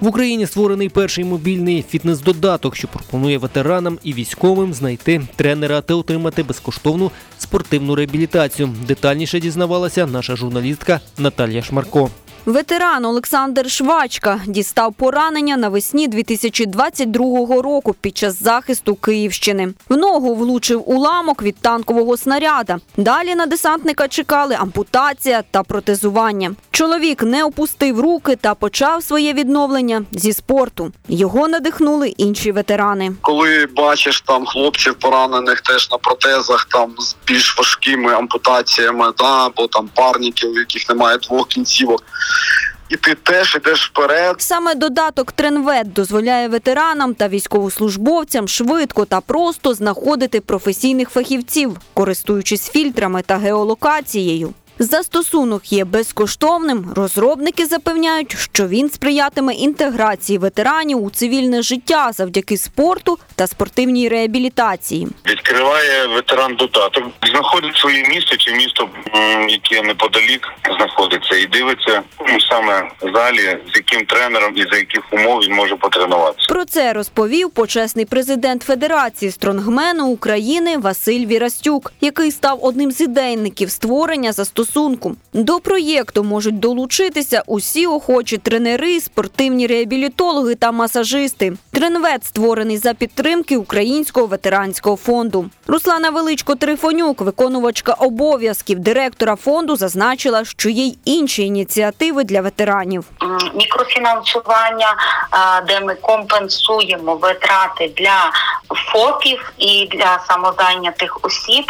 В Україні створений перший мобільний фітнес-додаток, що пропонує ветеранам і військовим знайти тренера та отримати безкоштовну спортивну реабілітацію. Детальніше дізнавалася наша журналістка Наталія Шмарко. Ветеран Олександр Швачка дістав поранення навесні 2022 року під час захисту Київщини. В ногу влучив уламок від танкового снаряда. Далі на десантника чекали ампутація та протезування. Чоловік не опустив руки та почав своє відновлення зі спорту. Його надихнули інші ветерани. коли бачиш там хлопців поранених теж на протезах, там з більш важкими ампутаціями, да, або там парників, у яких немає двох кінцівок, і ти теж ідеш вперед. Саме додаток Тренвет дозволяє ветеранам та військовослужбовцям швидко та просто знаходити професійних фахівців, користуючись фільтрами та геолокацією. Застосунок є безкоштовним. Розробники запевняють, що він сприятиме інтеграції ветеранів у цивільне життя завдяки спорту та спортивній реабілітації. Відкриває ветеран додаток, знаходить своє місто чи місто, яке неподалік знаходиться, і дивиться ну, саме в залі, з яким тренером і за яких умов він може потренуватися. Про це розповів почесний президент Федерації стронгмену України Василь Вірастюк, який став одним з ідейників створення застосунку. До проєкту можуть долучитися усі охочі тренери, спортивні реабілітологи та масажисти. Тренвет створений за підтримки Українського ветеранського фонду. Руслана Величко Трифонюк, виконувачка обов'язків директора фонду, зазначила, що є й інші ініціативи для ветеранів. мікрофінансування, де ми компенсуємо витрати для ФОПів і для самозайнятих осіб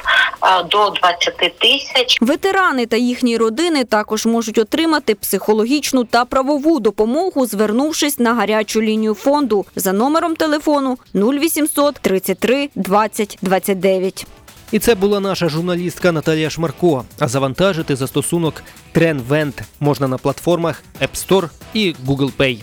до 20 тисяч. Ветерани та їхні родини також можуть отримати психологічну та правову допомогу, звернувшись на гарячу лінію фонду за номером телефону 0800 33 20 29. І це була наша журналістка Наталія Шмарко. А завантажити застосунок TrenVent можна на платформах App Store і Google Play.